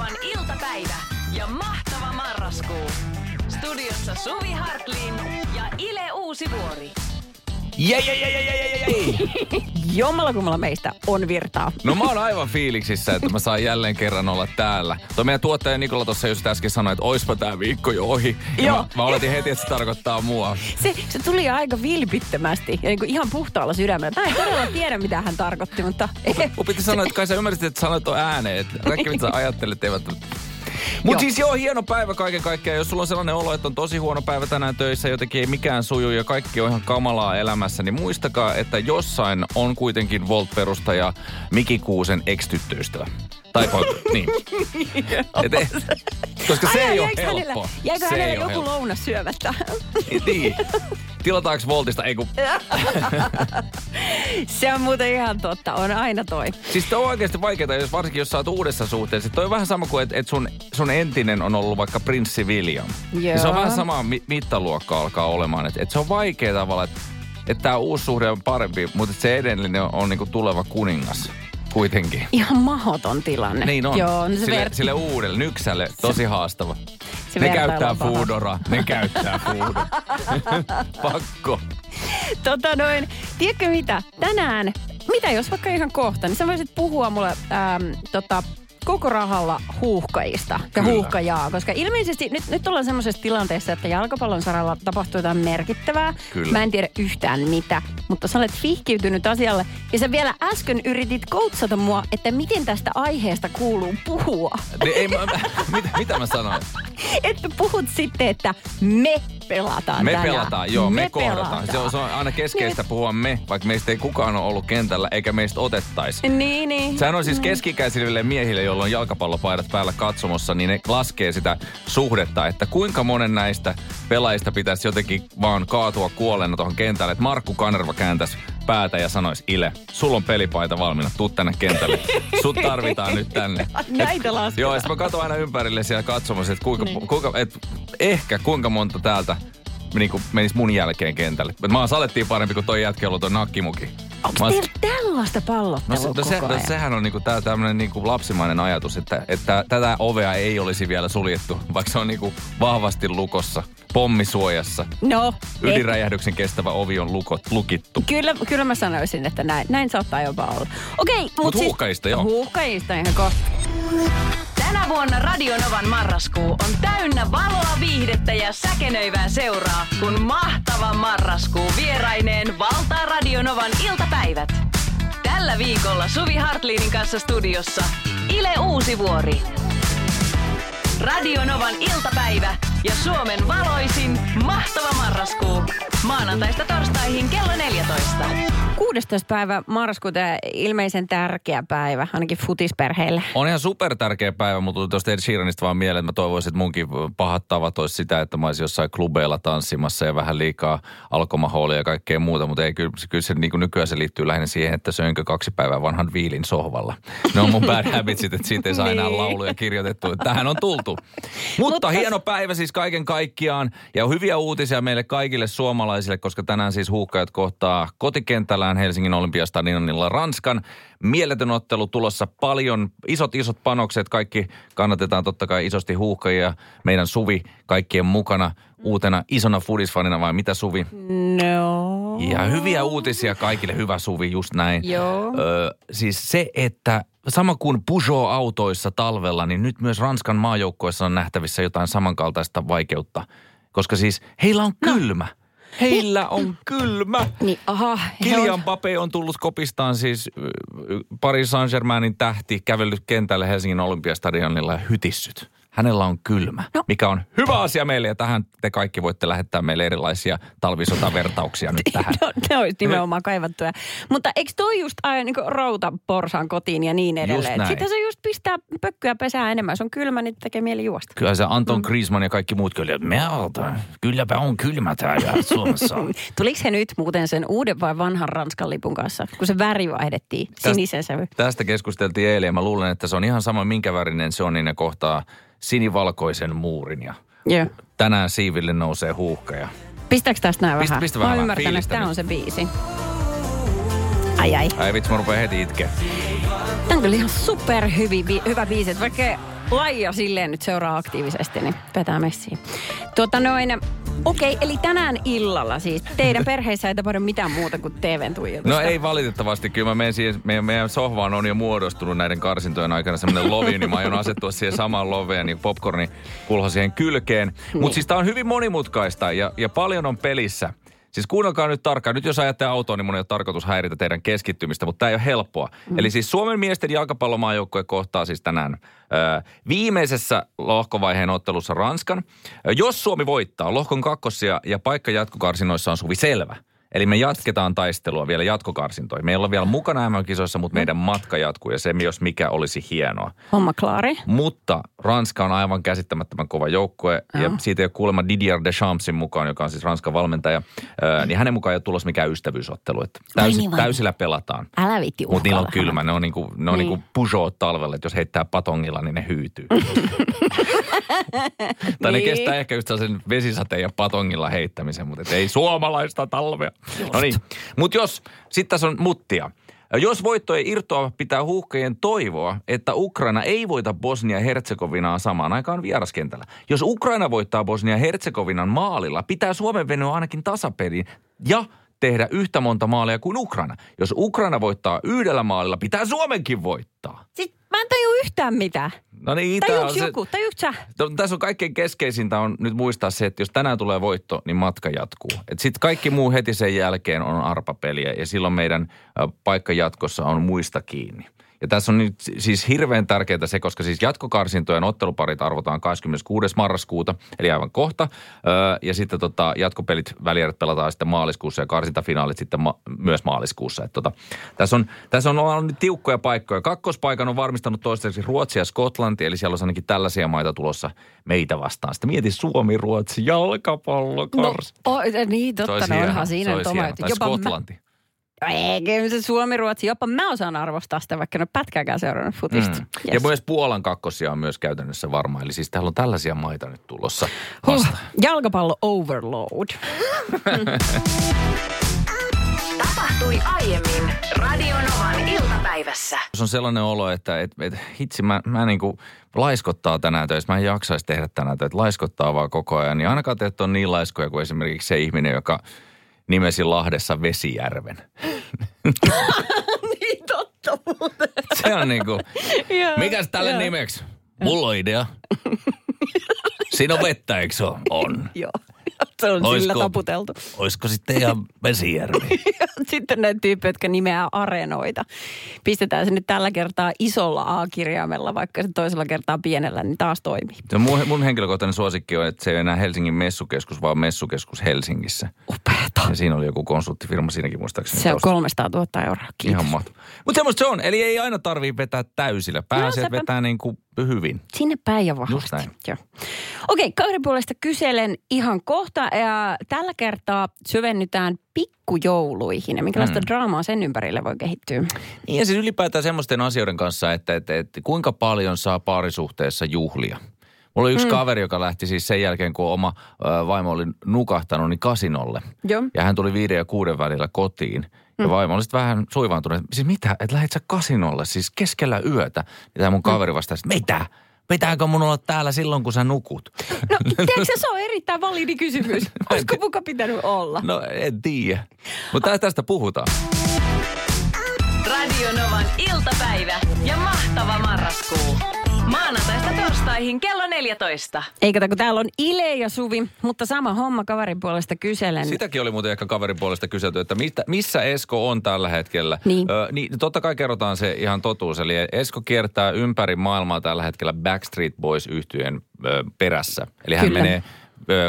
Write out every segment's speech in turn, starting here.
Radionovan iltapäivä ja mahtava marraskuu. Studiossa Suvi Hartlin ja Ile Uusivuori. Jei, jei, jei, jei, jei, jei. Jommalla kummalla meistä on virtaa. No mä oon aivan fiiliksissä, että mä saan jälleen kerran olla täällä. Tuo meidän tuottaja Nikola tuossa just äsken sanoi, että oispa tää viikko jo ohi. Ja Joo. Mä, mä oletin heti, että se tarkoittaa mua. Se, se tuli aika vilpittömästi ja niin kuin ihan puhtaalla sydämellä. Mä en todella tiedä, mitä hän tarkoitti, mutta... Mun piti sanoa, että kai sä ymmärsit, että sanoit tuon ääneen. Että kaikki mitä sä ajattelet eivät... Mutta siis joo, hieno päivä kaiken kaikkiaan. Jos sulla on sellainen olo, että on tosi huono päivä tänään töissä, jotenkin ei mikään suju ja kaikki on ihan kamalaa elämässä, niin muistakaa, että jossain on kuitenkin Volt-perustaja Miki Kuusen ex-tyttöystävä. Tai poika, niin. Et, koska se Ai, ei ole jäikö hänellä-. Jäikö se hänellä joku helppoa. lounas syömättä? Niin. Tilataanko Voltista? Ei kun... se on muuten ihan totta, on aina toi. Siis toi on oikeasti vaikeaa, jos varsinkin jos sä oot uudessa suhteessa. Toi on vähän sama kuin, että et sun, sun entinen on ollut vaikka prinssi William. Niin se on Joo. vähän sama mi- mittaluokka alkaa olemaan. Että et se on vaikea tavalla, että et tää uusi suhde on parempi, mutta se edellinen on, on niinku tuleva kuningas kuitenkin. Ihan mahoton tilanne. Niin on. Joo, no se sille, ver- sille uudelle, nyksälle, tosi haastava. Se ne käyttää. Foodora, ne käyttää Foodora. Pakko. Tota noin, tiedätkö mitä? Tänään, mitä jos vaikka ihan kohta, niin sä voisit puhua mulle ähm, tota, koko rahalla huuhkajista ja Kyllä. huuhkajaa, koska ilmeisesti nyt, nyt ollaan semmoisessa tilanteessa, että jalkapallon saralla tapahtuu jotain merkittävää. Kyllä. Mä en tiedä yhtään mitä, mutta sä olet vihkiytynyt asialle ja sä vielä äsken yritit koutsata mua, että miten tästä aiheesta kuuluu puhua. Ne, ei, mä, mä, mitä, mitä mä sanoin? Että puhut sitten, että me pelataan Me tänään. pelataan, joo, me, me kohdataan. pelataan. Se on, se on aina keskeistä puhua me, vaikka meistä ei kukaan ole ollut kentällä eikä meistä otettaisi. Niin, niin. Sehän on siis keskikäisille miehille, joilla on jalkapallopaidat päällä katsomossa, niin ne laskee sitä suhdetta, että kuinka monen näistä pelaajista pitäisi jotenkin vaan kaatua kuolleena tuohon kentälle. Että Markku Kanerva kääntäisi päätä ja sanoisi, Ile, sulla on pelipaita valmiina, tuu tänne kentälle. Sut tarvitaan nyt tänne. Näitä lasketaan. Joo, ja sitten mä katson aina ympärille siellä katsomassa, että kuinka, Niin. kuinka et, ehkä kuinka monta täältä niin kuin menisi mun jälkeen kentälle. Et mä oon salettiin parempi kuin toi jätkä, jolla toi nakkimuki. Onko Mä teillä tällaista pallottelua No, se, no, koko se, ajan? sehän on niinku tää tämmönen niinku lapsimainen ajatus, että, että tätä ovea ei olisi vielä suljettu, vaikka se on niinku vahvasti lukossa, pommisuojassa. No, et, Ydinräjähdyksen kestävä ovi on lukot, lukittu. kyllä, kyllä mä sanoisin, että näin, näin saattaa jopa olla. Okei, mutta Mut huuhkajista, joo. Huuhkajista ihan kohta. Tänä vuonna Radionovan marraskuu on täynnä valoa, viihdettä ja säkenöivää seuraa, kun mahtava marraskuu vieraineen valtaa Radionovan iltapäivät. Tällä viikolla Suvi Hartlinin kanssa studiossa Ile Uusivuori. Radionovan iltapäivä ja Suomen valoisin mahtava marraskuu. Maanantaista torstaihin kello 14. 16. päivä marraskuuta ja ilmeisen tärkeä päivä, ainakin futisperheille. On ihan super tärkeä päivä, mutta tuosta Ed Sheeranista vaan mieleen, että mä toivoisin, että munkin pahat tavat olisi sitä, että mä olisin jossain klubeilla tanssimassa ja vähän liikaa alkomahoolia ja kaikkea muuta, mutta ei, kyllä, kyllä se niin kuin nykyään se liittyy lähinnä siihen, että söinkö kaksi päivää vanhan viilin sohvalla. Ne on mun bad habitsit, että siitä ei saa enää Niin. lauluja kirjoitettu. että Tähän on tultu. Mutta Mutta- hieno päivä siis kaiken kaikkiaan ja hyviä uutisia meille kaikille suomalaisille, koska tänään siis huuhkajat kohtaa kotikentällään Helsingin Olympiastadionilla Ranskan. Mieletön ottelu tulossa paljon, isot isot panokset, kaikki kannatetaan totta kai isosti huuhkajia. Meidän Suvi kaikkien mukana uutena isona fudisfanina vai mitä Suvi? No. Ja hyviä uutisia kaikille, hyvä Suvi, just näin. Joo. Ö, siis se, että sama kuin Peugeot-autoissa talvella, niin nyt myös Ranskan maajoukkoissa on nähtävissä jotain samankaltaista vaikeutta. Koska siis heillä on kylmä. Heillä on kylmä. Niin, aha. he Kylian on- Pape on tullut kopistaan siis Paris Saint-Germainin tähti, kävellyt kentälle Helsingin Olympiastadionilla ja hytissyt. Hänellä on kylmä, No. mikä on hyvä asia meille ja tähän te kaikki voitte lähettää meille erilaisia talvisotavertauksia nyt tähän. No, ne olisi nimenomaan kaivattuja. Mutta eikö toi just aina niin routa porsaan kotiin ja niin edelleen? Sitten se just pistää pökkyä pesää enemmän. Se on kylmä, niin tekee mieli juosta. Kyllä se Anton Mm. Griezmann ja kaikki muut kyllä, että merta, kylläpä on kylmä täällä Suomessa. Tuliko he nyt muuten sen uuden vai vanhan Ranskan lipun kanssa, kun se väri vaihdettiin sinisen sävy? Tästä keskusteltiin eilen ja mä luulen, että se on ihan sama minkä värinen se on, niin ne kohtaa sinivalkoisen muurin ja Joo. tänään siiville nousee huuhkaja. Pistääkö tästä näin Pistä- vähän? pistä Mä vähän oon vähän ymmärtänyt, että tämä on se biisi. Ai ai. Ai vitsi, mä rupean heti itkeä. Tämä on kyllä ihan super hyvi, bi- hyvä biisi. Että vaikka lajia silleen nyt seuraa aktiivisesti, niin vetää messiin. Tuota noin, okei, eli tänään illalla siis teidän perheessä ei tapahdu mitään muuta kuin TVn tuijotusta. No ei valitettavasti. Kyllä mä menen siihen, meidän, meidän sohvaan on jo muodostunut näiden karsintojen aikana semmoinen lovi, niin mä aion asettua siihen samaan loveen, niin popcorni kulho siihen kylkeen. Niin. Mutta siis tää on hyvin monimutkaista ja, ja paljon on pelissä. Siis kuunnelkaa nyt tarkkaan. Nyt jos ajatte autoa, niin mun ei ole tarkoitus häiritä teidän keskittymistä, mutta tämä ei ole helppoa. Mm. Eli siis Suomen miesten jalkapallomaajoukkue kohtaa siis tänään ö, viimeisessä lohkovaiheen ottelussa Ranskan. Jos Suomi voittaa, lohkon kakkosia ja paikka jatkokarsinoissa on suvi selvä – Eli me jatketaan taistelua vielä jatkokarsintoihin. Me ei olla vielä mukana MM-kisoissa, mutta meidän matka jatkuu ja se jos mikä olisi hienoa. Homma klaari. Mutta Ranska on aivan käsittämättömän kova joukkue Joo. ja siitä ei ole kuulemma Didier Deschampsin mukaan, joka on siis Ranskan valmentaja, niin hänen mukaan ei ole tulossa mikään ystävyysottelu. Että täys, niin täysillä pelataan. Älä vitti Mutta niillä on kylmä, ne on niinku, ne on Niin. niinku Peugeot talvella, että jos heittää patongilla, niin ne hyytyy. tai ne Niin. kestää ehkä just sen vesisateen ja patongilla heittämisen, mutta et ei suomalaista talvea. No niin, mutta jos, sitten tässä on muttia. Jos voitto ei irtoa, pitää huuhkajien toivoa, että Ukraina ei voita Bosnia-Herzegovinaa samaan aikaan vieraskentällä. Jos Ukraina voittaa Bosnia-Herzegovinan maalilla, pitää Suomen venyä ainakin tasapeliin ja tehdä yhtä monta maalia kuin Ukraina. Jos Ukraina voittaa yhdellä maalilla, pitää Suomenkin voittaa. Siis mä en taju yhtään mitään. No niin, tää on se- joku? Tajuuks sä? No, Tässä on kaikkein keskeisintä on nyt muistaa se, että jos tänään tulee voitto, niin matka jatkuu. Sitten kaikki muu heti sen jälkeen on arpapeliä ja silloin meidän paikka jatkossa on muista kiinni. Ja tässä on nyt siis hirveän tärkeää se, koska siis jatkokarsintojen otteluparit arvotaan 26. marraskuuta, eli aivan kohta. Öö, ja sitten tota, jatkopelit välierät pelataan sitten maaliskuussa ja karsintafinaalit sitten ma- myös maaliskuussa. Et tota, tässä, on, tässä on ollut nyt tiukkoja paikkoja. Kakkospaikan on varmistanut toistaiseksi Ruotsi ja Skotlanti, eli siellä on ainakin tällaisia maita tulossa meitä vastaan. Sitten mieti Suomi, Ruotsi, jalkapallokars. No, o, niin, totta, no onhan siinä se olisi hieno. Tai Jopa mä, Skotlanti. Eikä se Suomi, Ruotsi, jopa mä osaan arvostaa sitä, vaikka en ole pätkääkään seurannut futista. Mm. Ja myös Puolan kakkosia on myös käytännössä varma. Eli siis täällä on tällaisia maita nyt tulossa Huh, jalkapallo overload. Tapahtui aiemmin Radionovan iltapäivässä. Jos on sellainen olo, että et, et, hitsi, mä, mä niin kuin laiskottaa tänään töissä, mä en jaksaisi tehdä tänään töitä, laiskottaa vaan koko ajan, niin ainakaan te ole niin laiskoja kuin esimerkiksi se ihminen, joka nimesi Lahdessa Vesijärven. niin totta muuten. Se on niin kuin, Joo, mikäs tälle nimeksi? Mulla on idea. Siinä on vettä, eikö se? On. Joo, se on Oisko- sillä taputeltu. Olisiko sitten ihan Vesijärvi? Sitten näitä tyyppejä, jotka nimeää areenoita. Pistetään se nyt tällä kertaa isolla A-kirjaimella, vaikka se toisella kertaa pienellä, niin taas toimii. Se mun, mun henkilökohtainen suosikki on, että se ei ole enää Helsingin messukeskus, vaan messukeskus Helsingissä. Upeeta. Ja siinä oli joku konsulttifirma siinäkin muistaakseni. Se on taustalla. 300 000 euroa. Kiitos. Ihan mahtavaa. Mutta semmoista se on. Eli ei aina tarvii vetää täysillä. Pääsee sepä. vetää niin kuin hyvin. Sinne päin ja vahvasti. Joo. Okei, kaverin puolesta kyselen ihan kohta. Ja tällä kertaa syvennytään pikkujouluihin ja minkälaista mm. draamaa sen ympärille voi kehittyä. Niin ja siis ylipäätään semmoisten asioiden kanssa, että, että, että kuinka paljon saa parisuhteessa juhlia. Mulla oli yksi mm. kaveri, joka lähti siis sen jälkeen, kun oma vaimo oli nukahtanut, niin kasinolle. Joo. Ja hän tuli viiden ja kuuden välillä kotiin. Ja vaimo oli sitten vähän suivaantunut, että siis mitä, että lähdet sä kasinolle, siis keskellä yötä. Ja tämä mun kaveri vastasi, että mitä? Pitääkö mun olla täällä silloin, kun sä nukut? No, tiedätkö, se on erittäin validi kysymys. Olisiko muka pitänyt olla? No en tiedä. Mutta tästä puhutaan. Radionovan iltapäivä ja mahtava marraskuu. Maanantaista torstaihin kello 14. Ei kato, kun täällä on Ile ja Suvi, mutta sama homma kaverin puolesta kyselen. Sitäkin oli muuten ehkä kaverin puolesta kyselty, että mistä, missä Esko on tällä hetkellä. Niin. Ö, niin totta kai kerrotaan se ihan totuus. Eli Esko kiertää ympäri maailmaa tällä hetkellä Backstreet Boys yhtyeen ö, perässä. Eli hän Kyllä. menee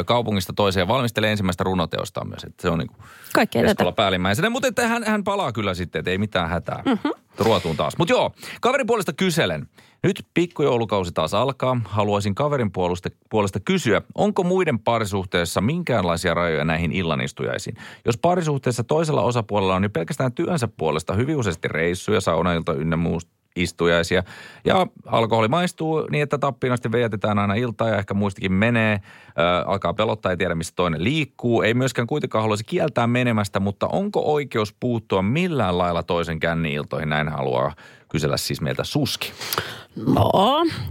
kaupungista toiseen ja valmistelee ensimmäistä runoteostaan myös. Että se on niin kuin Kaikkea. Eskolla päällimmäisenä. Mutta että hän, hän palaa kyllä sitten, että ei mitään hätää. Mm-hmm. Ruotuun taas. Mutta joo, kaverin puolesta kyselen. Nyt pikkujoulukausi taas alkaa. Haluaisin kaverin puolesta, puolesta kysyä, onko muiden parisuhteessa minkäänlaisia rajoja näihin illanistujaisiin? Jos parisuhteessa toisella osapuolella on niin pelkästään työnsä puolesta hyvin useasti reissuja, saunailta ynnä muus- istujaisia. Ja alkoholi maistuu niin, että tappiin asti vietetään aina iltaa ja ehkä muistikin menee. Ö, alkaa pelottaa, ei tiedä missä toinen liikkuu. Ei myöskään kuitenkaan haluaisi kieltää menemästä, mutta onko oikeus puuttua millään lailla toisen känni-iltoihin? Näin haluaa kysellä siis meiltä Suski. No,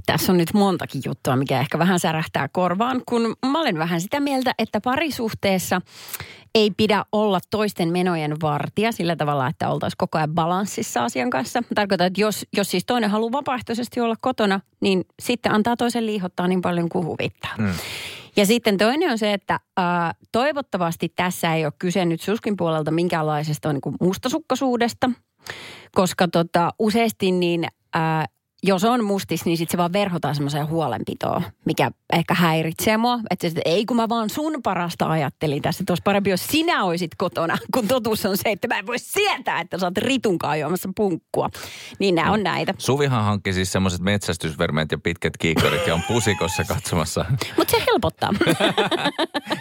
tässä on nyt montakin juttua, mikä ehkä vähän särähtää korvaan, kun mä olen vähän sitä mieltä, että parisuhteessa ei pidä olla toisten menojen vartija sillä tavalla, että oltaisiin koko ajan balanssissa asian kanssa. Tarkoitan, että jos, jos siis toinen haluaa vapaaehtoisesti olla kotona, niin sitten antaa toisen liihottaa niin paljon kuin huvittaa. Mm. Ja sitten toinen on se, että äh, toivottavasti tässä ei ole kyse nyt suskin puolelta minkäänlaisesta niin kuin mustasukkaisuudesta, koska tota, useasti niin äh, jos on mustis, niin sitten se vaan verhotaan semmoiseen huolenpitoon, mikä ehkä häiritsee mua. Että sit, ei kun mä vaan sun parasta ajattelin tässä, että olisi parempi, jos sinä olisit kotona, kun totuus on se, että mä en voi sietää, että sä oot ritunkaan juomassa punkkua. Niin nämä on näitä. Suvihan hankki siis semmoiset metsästysvermeet ja pitkät kiikkarit ja on pusikossa katsomassa. Mutta se helpottaa.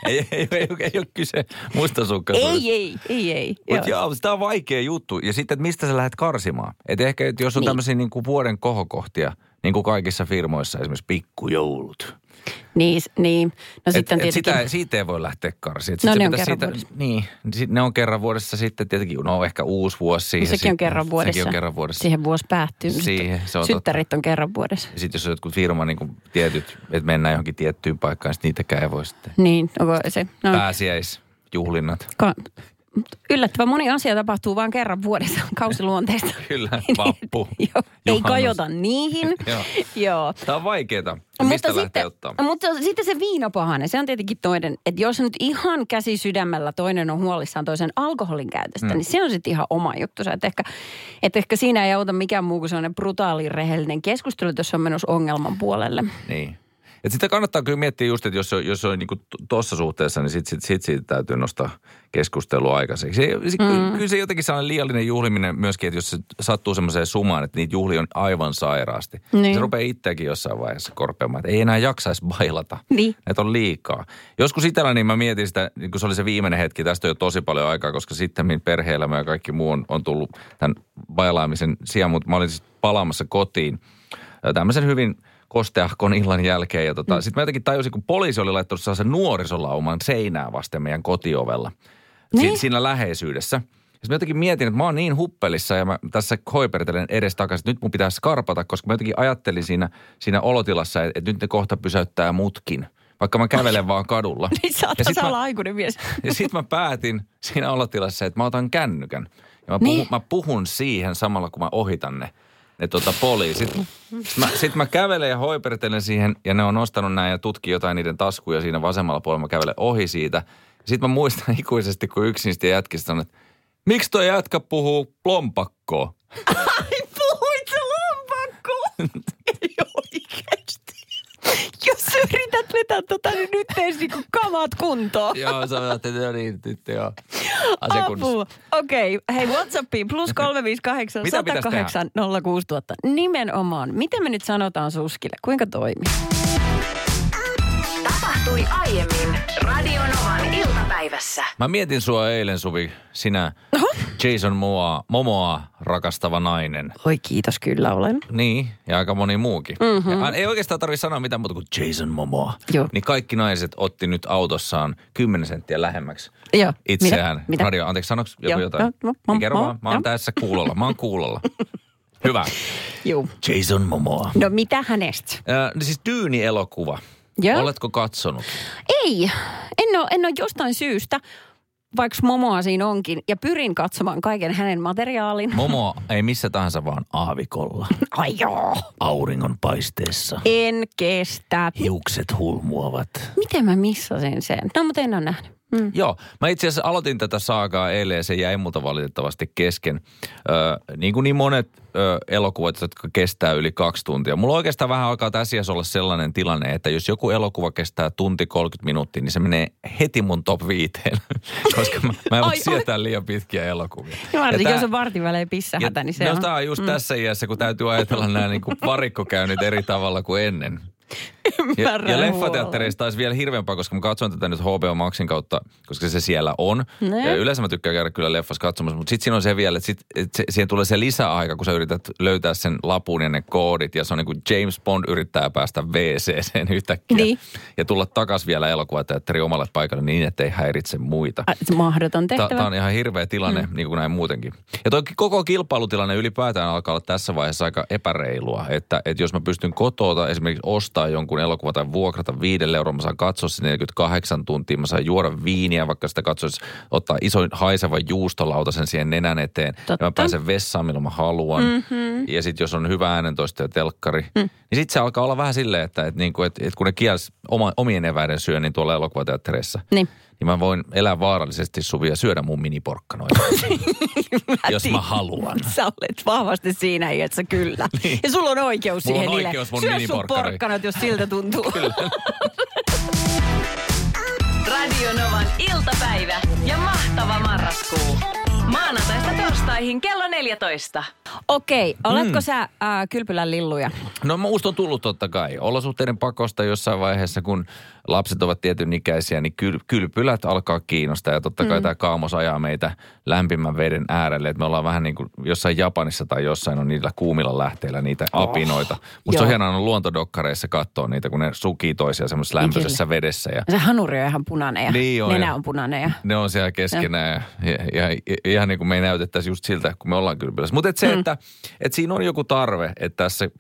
ei, ei, ei, ei, ei ole kyse mustasukkaisuudesta. ei, ei, ei, ei. Mutta joo, tämä on vaikea juttu. Ja sitten, että mistä sä lähdet karsimaan. Että ehkä, että jos on niin. tämmöisiä niin kuin vuoden kohokohtia, niin kuin kaikissa firmoissa, esimerkiksi pikkujoulut. Niin, niin. No et, sitten et tietenkin... sitä, siitä ei voi lähteä karsiin. No ne on kerran siitä, Niin, sit ne on kerran vuodessa sitten tietenkin, no on ehkä uusi vuosi siihen. No sekin on sitten. kerran vuodessa. Sekin on kerran vuodessa. Siihen vuosi päättyy. Siihen, se on Syttärit on kerran vuodessa. Ja sitten jos on jotkut firman niin kuin tietyt, että mennään johonkin tiettyyn paikkaan, sitten niitäkään ei voi sitten. Niin, onko se? No, Pääsiäisjuhlinnat. ka- yllättävän moni asia tapahtuu vain kerran vuodessa kausiluonteista. Kyllä, vappu, Joo, ei kajota niihin. Joo. Joo. Tämä on vaikeeta. Mistä lähtee sitten, ottaa? mutta sitten se viinapahanen, se on tietenkin toinen. Että jos nyt ihan käsi sydämellä toinen on huolissaan toisen alkoholin käytöstä, mm. niin se on sitten ihan oma juttu. Että ehkä, että ehkä siinä ei auta mikään muu kuin sellainen brutaali rehellinen keskustelu, jos on menossa ongelman puolelle. Niin. Et sitä kannattaa kyllä miettiä just, että jos on, jos on niin tuossa suhteessa, niin sitten sit, sit siitä täytyy nostaa keskustelua aikaiseksi. Se, se, mm. Kyllä se jotenkin sellainen liiallinen juhliminen myöskin, että jos se sattuu semmoiseen sumaan, että niitä juhli on aivan sairaasti. Niin. Se rupeaa itseäkin jossain vaiheessa korpeamaan, että ei enää jaksaisi bailata. Niin. Että on liikaa. Joskus itsellä niin mä mietin sitä, niin kun se oli se viimeinen hetki, tästä on jo tosi paljon aikaa, koska sitten perhe-elämä ja kaikki muu on, on tullut tämän bailaamisen sijaan, mutta mä olin siis palaamassa kotiin tämmöisen hyvin kosteahkon illan jälkeen. Ja tota, mm. sitten mä jotenkin tajusin, kun poliisi oli laittanut sellaisen nuorisolauman seinää vasten meidän kotiovella. Niin? Si- siinä läheisyydessä. Sitten mä jotenkin mietin, että mä oon niin huppelissa ja mä tässä hoipertelen edes takaisin, että nyt mun pitää skarpata, koska mä jotenkin ajattelin siinä, siinä olotilassa, että, että nyt ne kohta pysäyttää mutkin. Vaikka mä kävelen vaan kadulla. Niin sä oot Ja sit mä- aikuinen mies. ja sitten mä päätin siinä olotilassa, että mä otan kännykän. Ja mä, puhun, Niin. mä puhun siihen samalla, kun mä ohitan ne, ne tota poliisit. Sitten mä, sit mä kävelen ja hoipertelen siihen, ja ne on nostanut näin ja tutkii jotain niiden taskuja siinä vasemmalla puolella. Mä kävelen ohi siitä. Sitten mä muistan ikuisesti, kun yksi niistä jätkistä sanoi, että miksi toi jätkä puhuu lompakkoa? Ai puhuit sä lompakkoon? Ei oikeesti. Jos sä yrität vetää tota, niin nyt tees niinku kamat kuntoon. Joo, sä olet, että no niin, nyt joo. Apua. Okei, okay. hei WhatsAppiin plus 358 Mitä pitäisi 108 06000. Nimenomaan. Miten me nyt sanotaan Suskille? Kuinka toimii? Tapahtui aiemmin Radionovan iltapäivässä. Mä mietin sua eilen, Suvi, sinä Jason Momoa, Momoa rakastava nainen. Oi kiitos, kyllä olen. Niin, ja aika moni muukin. Mm-hmm. Ja ei oikeastaan tarvitse sanoa mitään muuta kuin Jason Momoa. Joo. Niin kaikki naiset otti nyt autossaan 10 senttiä lähemmäksi Joo. itseään. Mitä? Mitä? Radio, anteeksi, sanoks joku Joo, jotain? mo- mo- Niin kerro mo- vaan, mä oon tässä kuulolla, mä oon kuulolla. Hyvä. Joo. Jason Momoa. No mitä hänestä? Äh, niin siis Dyyni-elokuva. Joo. Oletko katsonut? Ei, en ole, en ole jostain syystä, vaikka Momoa siinä onkin, ja pyrin katsomaan kaiken hänen materiaalin. Momoa ei missä tahansa vaan aavikolla. Ai joo. Auringon paisteessa. En kestä. Hiukset hulmuavat. Miten mä missasin sen? No, mutta en ole nähnyt. Mm. Joo, mä itse asiassa aloitin tätä saagaa eilen ja se jäi multa valitettavasti kesken. Ö, niin kuin niin monet ö, elokuvat, jotka kestää yli kaksi tuntia. Mulla oikeastaan vähän alkaa tässä olla sellainen tilanne, että jos joku elokuva kestää tunti 30 minuuttia, niin se menee heti mun top viiteen. Koska mä, mä en voi sietää liian pitkiä elokuvia. Ja varsinkin, tää- jos on vartin välein pissähätä, niin se no, on. tää on just mm. tässä iässä, kun täytyy ajatella nämä niin kuin varikkokäynnit eri tavalla kuin ennen. Ja, Ymmärrän ja huolella. leffateattereissa taisi vielä hirveämpää, koska mä katson tätä nyt HBO Maxin kautta, koska se siellä on. Ne. Ja yleensä mä tykkään käydä kyllä leffassa katsomassa, mutta sitten siinä on se vielä, että, sit, että se, siihen tulee se lisäaika, kun sä yrität löytää sen lapun ja ne koodit. Ja se on niin kuin James Bond yrittää päästä WC-seen yhtäkkiä. Niin. Ja tulla takas vielä elokuvateatteri omalle paikalle niin, ettei häiritse muita. Ai, se Mahdoton tehtävä. Tämä on ihan hirveä tilanne, mm. niin kuin näin muutenkin. Ja toi koko kilpailutilanne ylipäätään alkaa olla tässä vaiheessa aika epäreilua. Että, että jos mä pystyn kotoota esimerkiksi ostaa jonkun elokuvan tai vuokrata viidelle euroa, mä saan katsoa sen 48 tuntia, mä saan juoda viiniä, vaikka sitä katsoisi, ottaa ison haisevan juustolautasen siihen nenän eteen. Ja mä Totta. pääsen vessaan, milloin mä haluan. Mm-hmm. Ja sitten jos on hyvä äänentoisto ja telkkari, mm. niin sitten se alkaa olla vähän silleen, että, että, niin kuin, että, että kun ne kielsi oma, omien eväiden syönnin tuolla elokuvateattereissa, Niin. Niin mä voin elää vaarallisesti Suvi ja syödä mun miniporkkanoita, jos mä haluan. Sä olet vahvasti siinä, että kyllä. Niin. Ja sulla on oikeus Mulla on siihen, Ile. oikeus mun Syö sun porkkanat, jos siltä tuntuu. Kyllä. Radio Novan iltapäivä ja mahtava marraskuu. Maanantaista torstaihin kello 14. Okei, oletko Mm. sä äh, kylpylän lilluja? No musta on tullut totta kai. Olosuhteiden pakosta jossain vaiheessa, kun lapset ovat tietyn ikäisiä, niin kyl, kylpylät alkaa kiinnostaa. Ja totta kai mm. tämä kaamos ajaa meitä lämpimän veden äärelle. Että me ollaan vähän niin kuin jossain Japanissa tai jossain on niillä kuumilla lähteillä niitä apinoita. Musta joo. on hienoa on luontodokkareissa katsoa niitä, kun ne sukii toisiaan semmoisessa lämpöisessä vedessä. Ja Se hanuri on ihan punainen ja Niin on, nenä ja- on punainen. Ja... ne on siellä keskenään ja, ja, ja ihan niin kuin me ei näytettäisi just siltä, kun me ollaan kylpylässä. Mutta et se, mm. että et siinä on joku tarve, että tässä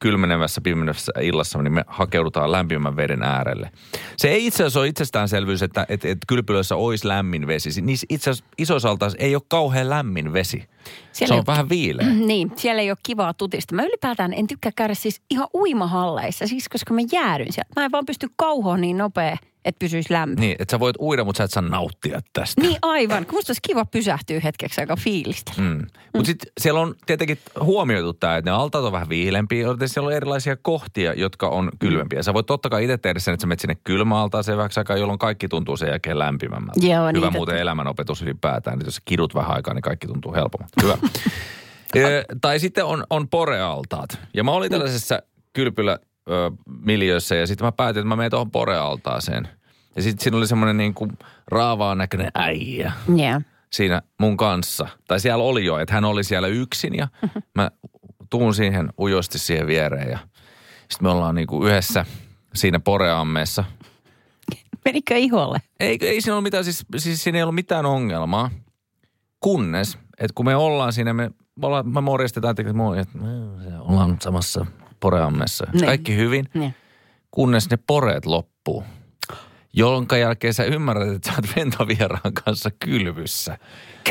kylmenevässä, pimenevässä illassa niin me hakeudutaan lämpimän veden äärelle. Se ei itse asiassa ole itsestäänselvyys, että et, et kylpylöissä olisi lämmin vesi. Niissä itse asiassa altaissa ei ole kauhean lämmin vesi. Siellä se on ole- vähän viileä. Niin, siellä ei ole kivaa tutista. Mä ylipäätään en tykkää käydä siis ihan uimahalleissa, siis koska mä jäädyn sieltä. Mä en vaan pysty kauhoon niin nopea, että pysyisi lämpö. Niin, että sä voit uida, mutta sä et saa nauttia tästä. Niin aivan, musta olisi kiva pysähtyä hetkeksi aika fiilistellä. Mm. Mutta sitten siellä on tietenkin huomioitu tämä, että ne altaat on vähän viilempiä, joten siellä on erilaisia kohtia, jotka on kylmempiä. Sä voit totta kai itse tehdä sen, että sä menet sinne kylmäaltaaseen vähäksi aikaa, jolloin kaikki tuntuu sen jälkeen lämpimämmältä. Joo, Hyvä niin, muuten totta. elämänopetus ylipäätään, että jos sä kidut vähän aikaa, niin kaikki tuntuu helpommalta. Hyvä. Tai sitten on, on porealtaat. Ja mä olin tällaisessa kylpylä ö, miljöössä ja sitten mä päätin, että mä menen tuohon porealtaaseen. Ja sitten siinä oli semmoinen niin kuin raavaan näköinen äijä Yeah. siinä mun kanssa. Tai siellä oli jo, että hän oli siellä yksin ja mä tuun siihen ujosti siihen viereen ja sitten me ollaan niinku yhdessä siinä poreammeessa. Menikö iholle? Ei, ei siinä ollut mitään, siis, siis siinä ei ollut mitään ongelmaa, kunnes, että kun me ollaan siinä, me, me, ollaan, me morjestetaan, että me ollaan samassa poreammeessa. Niin. Kaikki hyvin, Niin. kunnes ne poreet loppuu. Jonka jälkeen sä ymmärrät, että sä oot ventovieraan kanssa kylvyssä.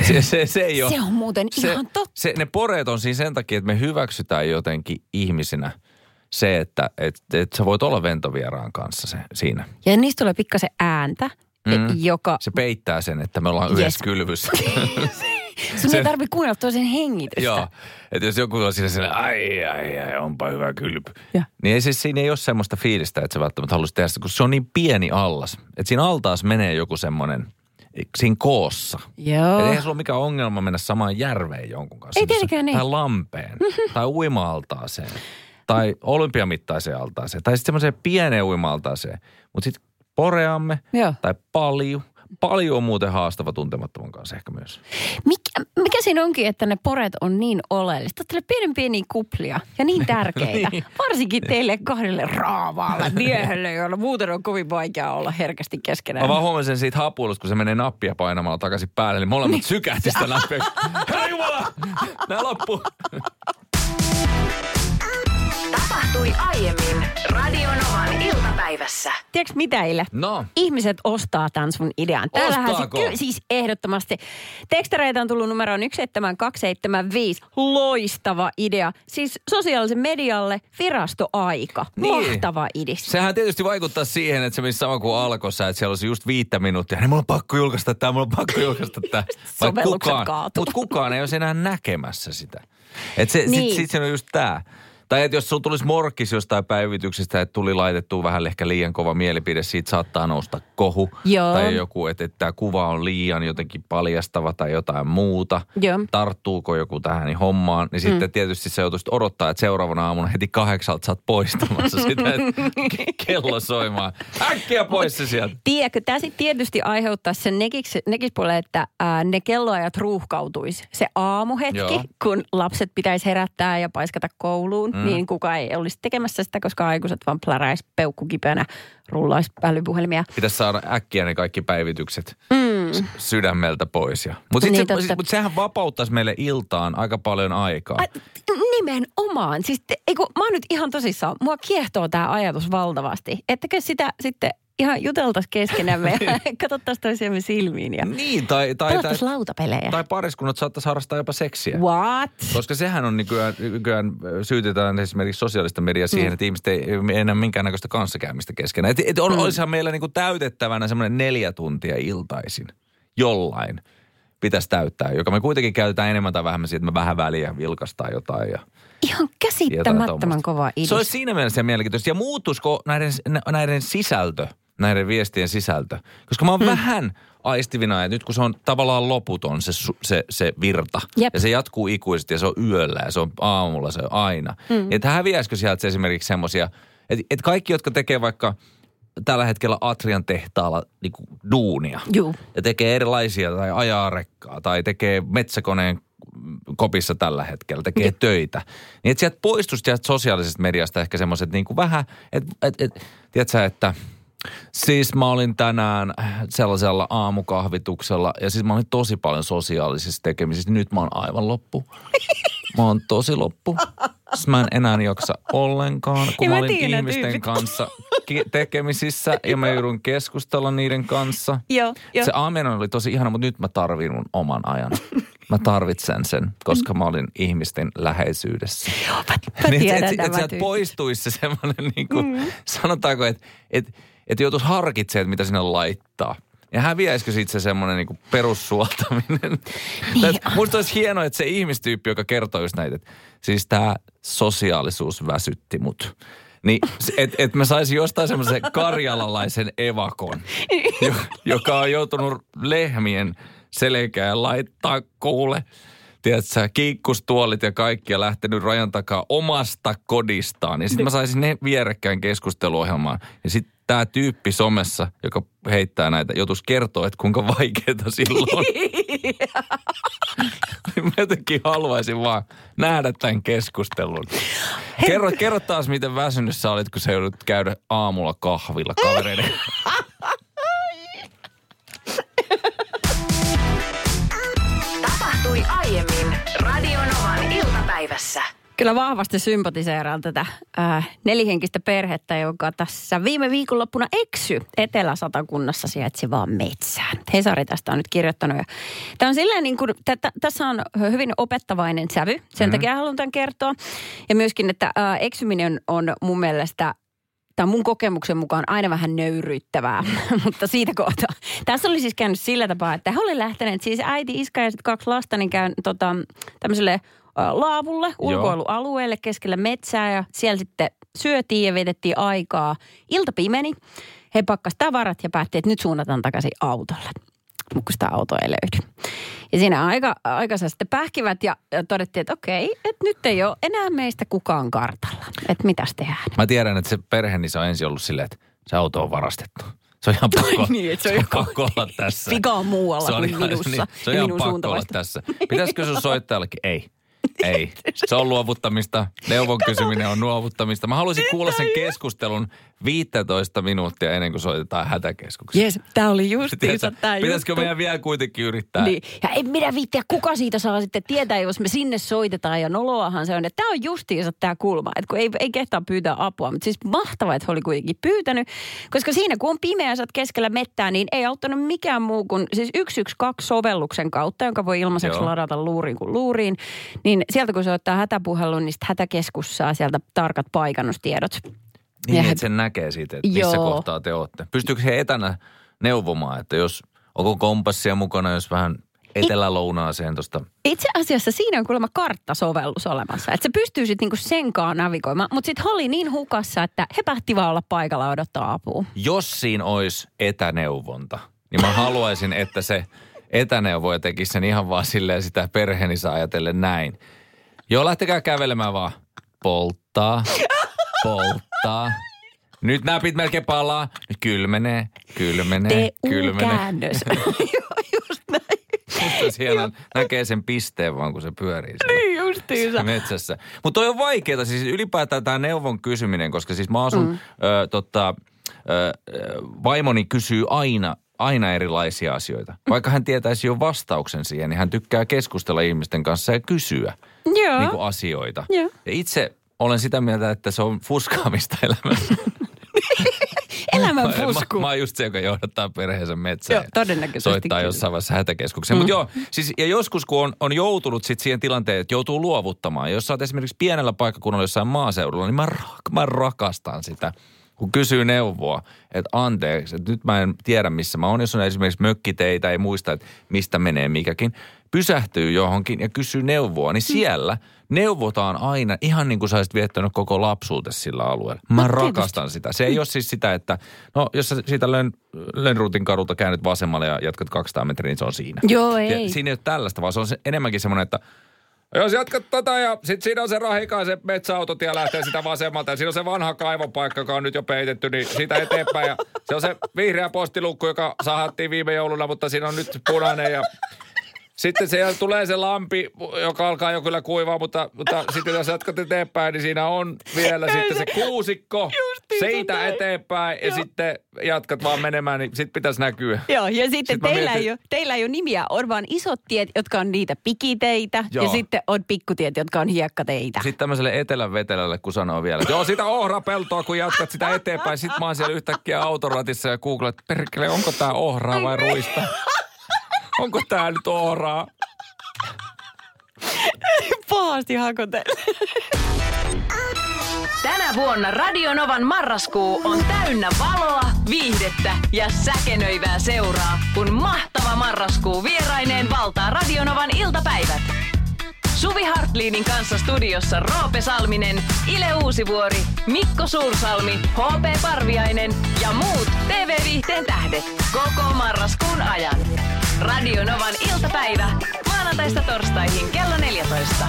Se, se, se ei ole. Se on muuten ihan totta. Se, ne poreet on siinä sen takia, että me hyväksytään jotenkin ihmisinä se, että et, et sä voit olla ventovieraan kanssa se, siinä. Ja niistä tulee pikkasen ääntä, Mm. mm. joka... Se peittää sen, että me ollaan Yes. yhdessä kylvyssä. Sun se- ei tarvitse kuunnella toisen hengitystä. Joo, että jos joku on siinä siinä, ai, ai, ai, onpa hyvä kylpy. Ja. Niin ei siis siinä ei ole semmoista fiilistä, että sä välttämättä haluaisi tehdä sitä, kun se on niin pieni allas. Että siinä altaas menee joku semmoinen, siinä koossa. Joo. Et eihän sulla ole mikään ongelma mennä samaan järveen jonkun kanssa. Ei tietenkään niin. Tai lampeen. tai uima-altaaseen. Tai olympiamittaiseen altaaseen. Tai sitten semmoiseen pieneen uima-altaaseen. Mutta sitten poreamme Joo. tai paljon. Paljon on muuten haastava tuntemattoman kanssa ehkä myös. Mikä, mikä siinä onkin, että ne poret on niin oleellista? Teille pienen pieniä kuplia ja niin tärkeitä. Niin. Varsinkin teille kahdelle raavaalle miehelle, jolla muuten on kovin vaikea olla herkästi keskenään. Mä vaan huomasin siitä hapuilusta, kun se menee nappia painamalla takaisin päälle, niin molemmat sykähti sitä nappia. Herra Jumala! Nää loppuu. Tapahtui aiemmin Radionovan iltapäivässä. Tiedätkö mitä, Ile? No, Ihmiset ostaa tämän sun idean. Täällähän se, Ostaako? kyllä, siis ehdottomasti. Tekstareita on tullut numeroon 17275. Loistava idea. Siis sosiaalisen medialle virastoaika. Niin. Mahtava idis. sehän tietysti vaikuttaa siihen, että se missä sama kuin alkossa, että siellä olisi just viittä minuuttia. Niin mulla on pakko julkaista tämä, mulla on pakko julkaista tämä. Sovellukset kukaan, kaatuu. mutta kukaan ei ole enää näkemässä sitä. Et se, Niin. niin. sit, sit se on just tämä. Tai että jos sulla tulisi morkkis jostain päivityksestä, että tuli laitettu vähän ehkä liian kova mielipide, siitä saattaa nousta kohu. Joo. Tai joku, että, että tämä kuva on liian jotenkin paljastava tai jotain muuta. Joo. Tarttuuko joku tähän niin hommaan, niin sitten tietysti se joutuisi odottaa, että seuraavana aamuna heti kahdeksalta sä oot poistamassa sitä, että ke- kello soimaan. Äkkiä pois se sieltä. Tiedätkö, tämä sitten tietysti aiheuttaa sen nekis, nekispuolelle, että ää, ne kelloajat ruuhkautuisi. Se aamuhetki, Joo. kun lapset pitäisi herättää ja paiskata kouluun, mm. Niin kuka ei olisi tekemässä sitä, koska aikuiset vaan pläräisi peukkukipeänä, rullaisi älypuhelimia. Pitäisi saada äkkiä ne kaikki päivitykset mm. sydämeltä pois. Ja. Mutta Niin, se, mut sehän vapauttaisi meille iltaan aika paljon aikaa. Ai, nimenomaan. Siis te, eiku, mä oon nyt ihan tosissaan. Mua kiehtoo tämä ajatus valtavasti. Ettäkö sitä sitten ihan juteltaisiin keskenämme ja katsottaisiin toisiamme silmiin ja Niin, tai, tai, tai, lautapelejä. tai pariskunnat saattaisi harrastaa jopa seksiä. What? Koska sehän on nykyään, nykyään syytetään esimerkiksi sosiaalista mediaa siihen, mm. että ihmiset ei ei enää minkäännäköistä kanssakäymistä keskenään. Et, et on, mm. olisihan meillä niinku täytettävänä semmoinen neljä tuntia iltaisin jollain pitäisi täyttää, joka me kuitenkin käytetään enemmän tai vähemmän siitä, että me vähän väliä vilkastaa jotain ja Ihan käsittämättömän kova idea. Se olisi siinä mielessä mielenkiintoista. Ja muuttuisiko näiden, näiden sisältö, näiden viestien sisältö? Koska mä oon mm. vähän aistivina, että nyt kun se on tavallaan loputon se, se, se virta. Jep. Ja se jatkuu ikuisesti ja se on yöllä ja se on aamulla, se on aina. Mm. Että häviäisikö sieltä esimerkiksi semmoisia, että, että kaikki, jotka tekee vaikka tällä hetkellä Atrian tehtaalla niin duunia. Juu. Ja tekee erilaisia tai ajaa rekkaa tai tekee metsäkoneen kopissa tällä hetkellä, tekee töitä. Niin että sieltä poistuisi sieltä sosiaalisesta mediasta ehkä semmoiset niin kuin vähän, että et, et, tiedätkö, että siis mä olin tänään sellaisella aamukahvituksella ja siis mä olin tosi paljon sosiaalisissa tekemisissä. Nyt mä oon aivan loppu. Mä oon tosi loppu. Siis mä en enää jaksa ollenkaan, kun Ja mä mä olin tiedän ihmisten tyypit. kanssa tekemisissä ja mä joudun keskustella niiden kanssa. Joo, joo. Se aaminen oli tosi ihana, mutta nyt mä tarvin mun oman ajan. Mä tarvitsen sen, koska mä olin ihmisten läheisyydessä. Mä Niin, tiedän et, et, tämä et sieltä tyyppi. poistuisi se semmoinen, niin kuin, mm. sanotaanko, että et, et joutuisi harkitsemaan, että mitä sinne laittaa. Ja häviäisikö siitä se semmoinen niin kuin perussuoltaminen? Niin. Musta olisi hienoa, että se ihmistyyppi, joka kertoo just näitä, että siis tämä sosiaalisuus väsytti mut. Niin, että et mä saisin jostain semmoisen karjalalaisen evakon, jo, joka on joutunut lehmien selkään laittaa kuule, tiedätkö, kiikkustuolit ja kaikki ja lähtenyt rajan takaa omasta kodistaan. Ja sitten mä saisin ne vierekkäin keskusteluohjelmaan. Ja sitten tämä tyyppi somessa, joka heittää näitä, joutuisi kertoa, että kuinka vaikeaa silloin on. Mä jotenkin haluaisin vaan nähdä tämän keskustelun. Kerro, kerro taas, miten väsynyt sä olit, kun sä joudut käydä aamulla kahvilla kavereiden. Tapahtui aiemmin Radionovan iltapäivässä. Kyllä vahvasti sympatiseeraan tätä äh, nelihenkistä perhettä, joka tässä viime viikonloppuna eksy Etelä-Satakunnassa sijaitsevaan metsään. Hesari tästä on nyt kirjoittanut. Ja tämä on silleen niin kuin, tä- tässä on hyvin opettavainen sävy, sen mm-hmm. takia haluan tämän kertoa. Ja myöskin, että äh, eksyminen on mun mielestä tai mun kokemuksen mukaan aina vähän nöyryyttävää, mutta siitä kohtaa. Tässä oli siis käynyt sillä tapaa, että he oli lähteneet, siis äiti, iska ja sitten kaksi lasta, niin käyn tota, tämmöiselle laavulle, ulkoilualueelle keskellä metsää ja siellä sitten syötiin ja vietettiin aikaa. Ilta pimeni, he pakkas tavarat ja päätti, että nyt suunnataan takaisin autolle mutta kun sitä autoa ei löydy. Ja siinä aika, aikansa sitten pähkivät ja, ja todettiin, että okei, että nyt ei ole enää meistä kukaan kartalla. Että mitäs tehdään? Mä tiedän, että se perhe, niin se on ensin ollut silleen, että se auto on varastettu. Se on ihan pakko, niin, että se on joku- pakko olla tässä. Vika on muualla Se on kuin ihan- minussa niin, se on ihan pakko olla tässä. Pitäisikö sun soittajallekin? Ei. Ei. Se on luovuttamista. Neuvon kysyminen on luovuttamista. Mä haluaisin kuulla sen keskustelun 15 minuuttia ennen kuin soitetaan hätäkeskukseen. Jes, tämä oli justiinsa tämä Pitäisikö juttu. meidän vielä kuitenkin yrittää? Niin. Ja en minä viittiä, kuka siitä saa sitten tietää, jos me sinne soitetaan. Ja noloahan se on, että tämä on justiinsa tämä kulma. Että kun ei, ei kehtaa pyytää apua. Mutta siis mahtavaa, että he oli kuitenkin pyytänyt. Koska siinä kun on pimeä, sä keskellä mettää, niin ei auttanut mikään muu kuin siis 112-sovelluksen kautta, jonka voi ilmaiseksi Joo. ladata luuriin kuin luuriin. Niin sieltä kun se ottaa hätäpuhelun, niin hätäkeskus saa sieltä tarkat paikannustiedot. Niin, Ja he- että sen näkee siitä, että missä Joo. kohtaa te olette. Pystyykö he etänä neuvomaan, että jos onko kompassia mukana, jos vähän etelä-lounaaseen tuosta. Itse asiassa siinä on kuulemma karttasovellus olemassa. Että se pystyy sitten niinku senkaan navigoimaan. Mutta sitten oli niin hukassa, että he päätti vaan olla paikalla odottaa apua. Jos siinä olisi etäneuvonta, niin mä haluaisin, että se etäneuvoja tekisi sen ihan vaan silleen sitä perheeni saa ajatellen näin. Joo, lähtekää kävelemään vaan. Polttaa, polttaa. Nyt näpit melkein palaa. Nyt kylmenee, kylmenee, kylmenee. TU-käännös. Joo, just näin. Siellä näkee sen pisteen vaan, kun se pyörii siellä Niin justiinsa. metsässä. Mutta toi on vaikeaa, siis ylipäätään tämä neuvon kysyminen, koska siis mä asun, mm. ö, tota, ö, vaimoni kysyy aina, aina erilaisia asioita. Vaikka hän tietäisi jo vastauksen siihen, niin hän tykkää keskustella ihmisten kanssa ja kysyä Joo. niin kuin asioita. Joo. Ja itse olen sitä mieltä, että se on fuskaamista elämässä. Elämän Mä, fusku. mä oon just se, joka johdattaa perheensä metsään. Joo, todennäköisesti Soittaa kyllä. jossain vaiheessa hätäkeskukseen. Mm. Mutta joo, siis, ja joskus kun on, on joutunut sit siihen tilanteeseen, että joutuu luovuttamaan. Jos sä oot esimerkiksi pienellä paikkakunnalla jossain maaseudulla, niin mä, rak, mä rakastan sitä. Kun kysyy neuvoa, että anteeksi, että nyt mä en tiedä missä mä oon. Jos on esimerkiksi mökkiteitä, ei muista, että mistä menee mikäkin. Pysähtyy johonkin ja kysyy neuvoa, niin siellä neuvotaan aina ihan niin kuin sä olisit viettänyt koko lapsuutesi sillä alueella. Mä No, rakastan sitä. Se ei ole siis sitä, että no jos sä siitä Lön, Lönnruutin kadulta käännyt vasemmalle ja jatkat 200 metriä, niin se on siinä. Joo, ei. Ja siinä ei ole tällaista, vaan se on se, enemmänkin semmoinen, että jos jatkat tota ja sit siinä on se rahikaisen metsäautotie lähtee sitä vasemmalta ja siinä on se vanha kaivopaikka, joka on nyt jo peitetty, niin siitä eteenpäin. Ja se on se vihreä postilukku, joka sahattiin viime jouluna, mutta siinä on nyt punainen ja sitten se tulee se lampi, joka alkaa jo kyllä kuivaa, mutta, mutta sitten jos jatkat eteenpäin, niin siinä on vielä sitten se kuusikko siitä näin. eteenpäin ja Joo. sitten jatkat vaan menemään, niin sitten pitäisi näkyä. Joo, ja sitten mä teillä, mietin- ei ole, teillä ei ole nimiä, on vaan isot tiet, jotka on niitä pikiteitä, Joo. ja sitten on pikkutiet, jotka on hiekkateitä. Sitten tämmöiselle etelän vetelälle, kun sanoo vielä, joo, sitä ohrapeltoa, kun jatkat sitä eteenpäin. Sitten mä oon siellä yhtäkkiä autoratissa ja googlet, että perkele, onko tää ohraa vai ruista? Onko tää nyt ohraa? Pahasti hakotelle. Tänä vuonna Radionovan marraskuu on täynnä valoa, viihdettä ja säkenöivää seuraa, kun mahtava marraskuu vieraineen valtaa Radionovan iltapäivät. Suvi Hartliinin kanssa studiossa Roope Salminen, Ile Uusivuori, Mikko Suursalmi, HP Parviainen ja muut TV-viihteen tähdet koko marraskuun ajan. Radionovan iltapäivä maanantaista torstaihin kello 14.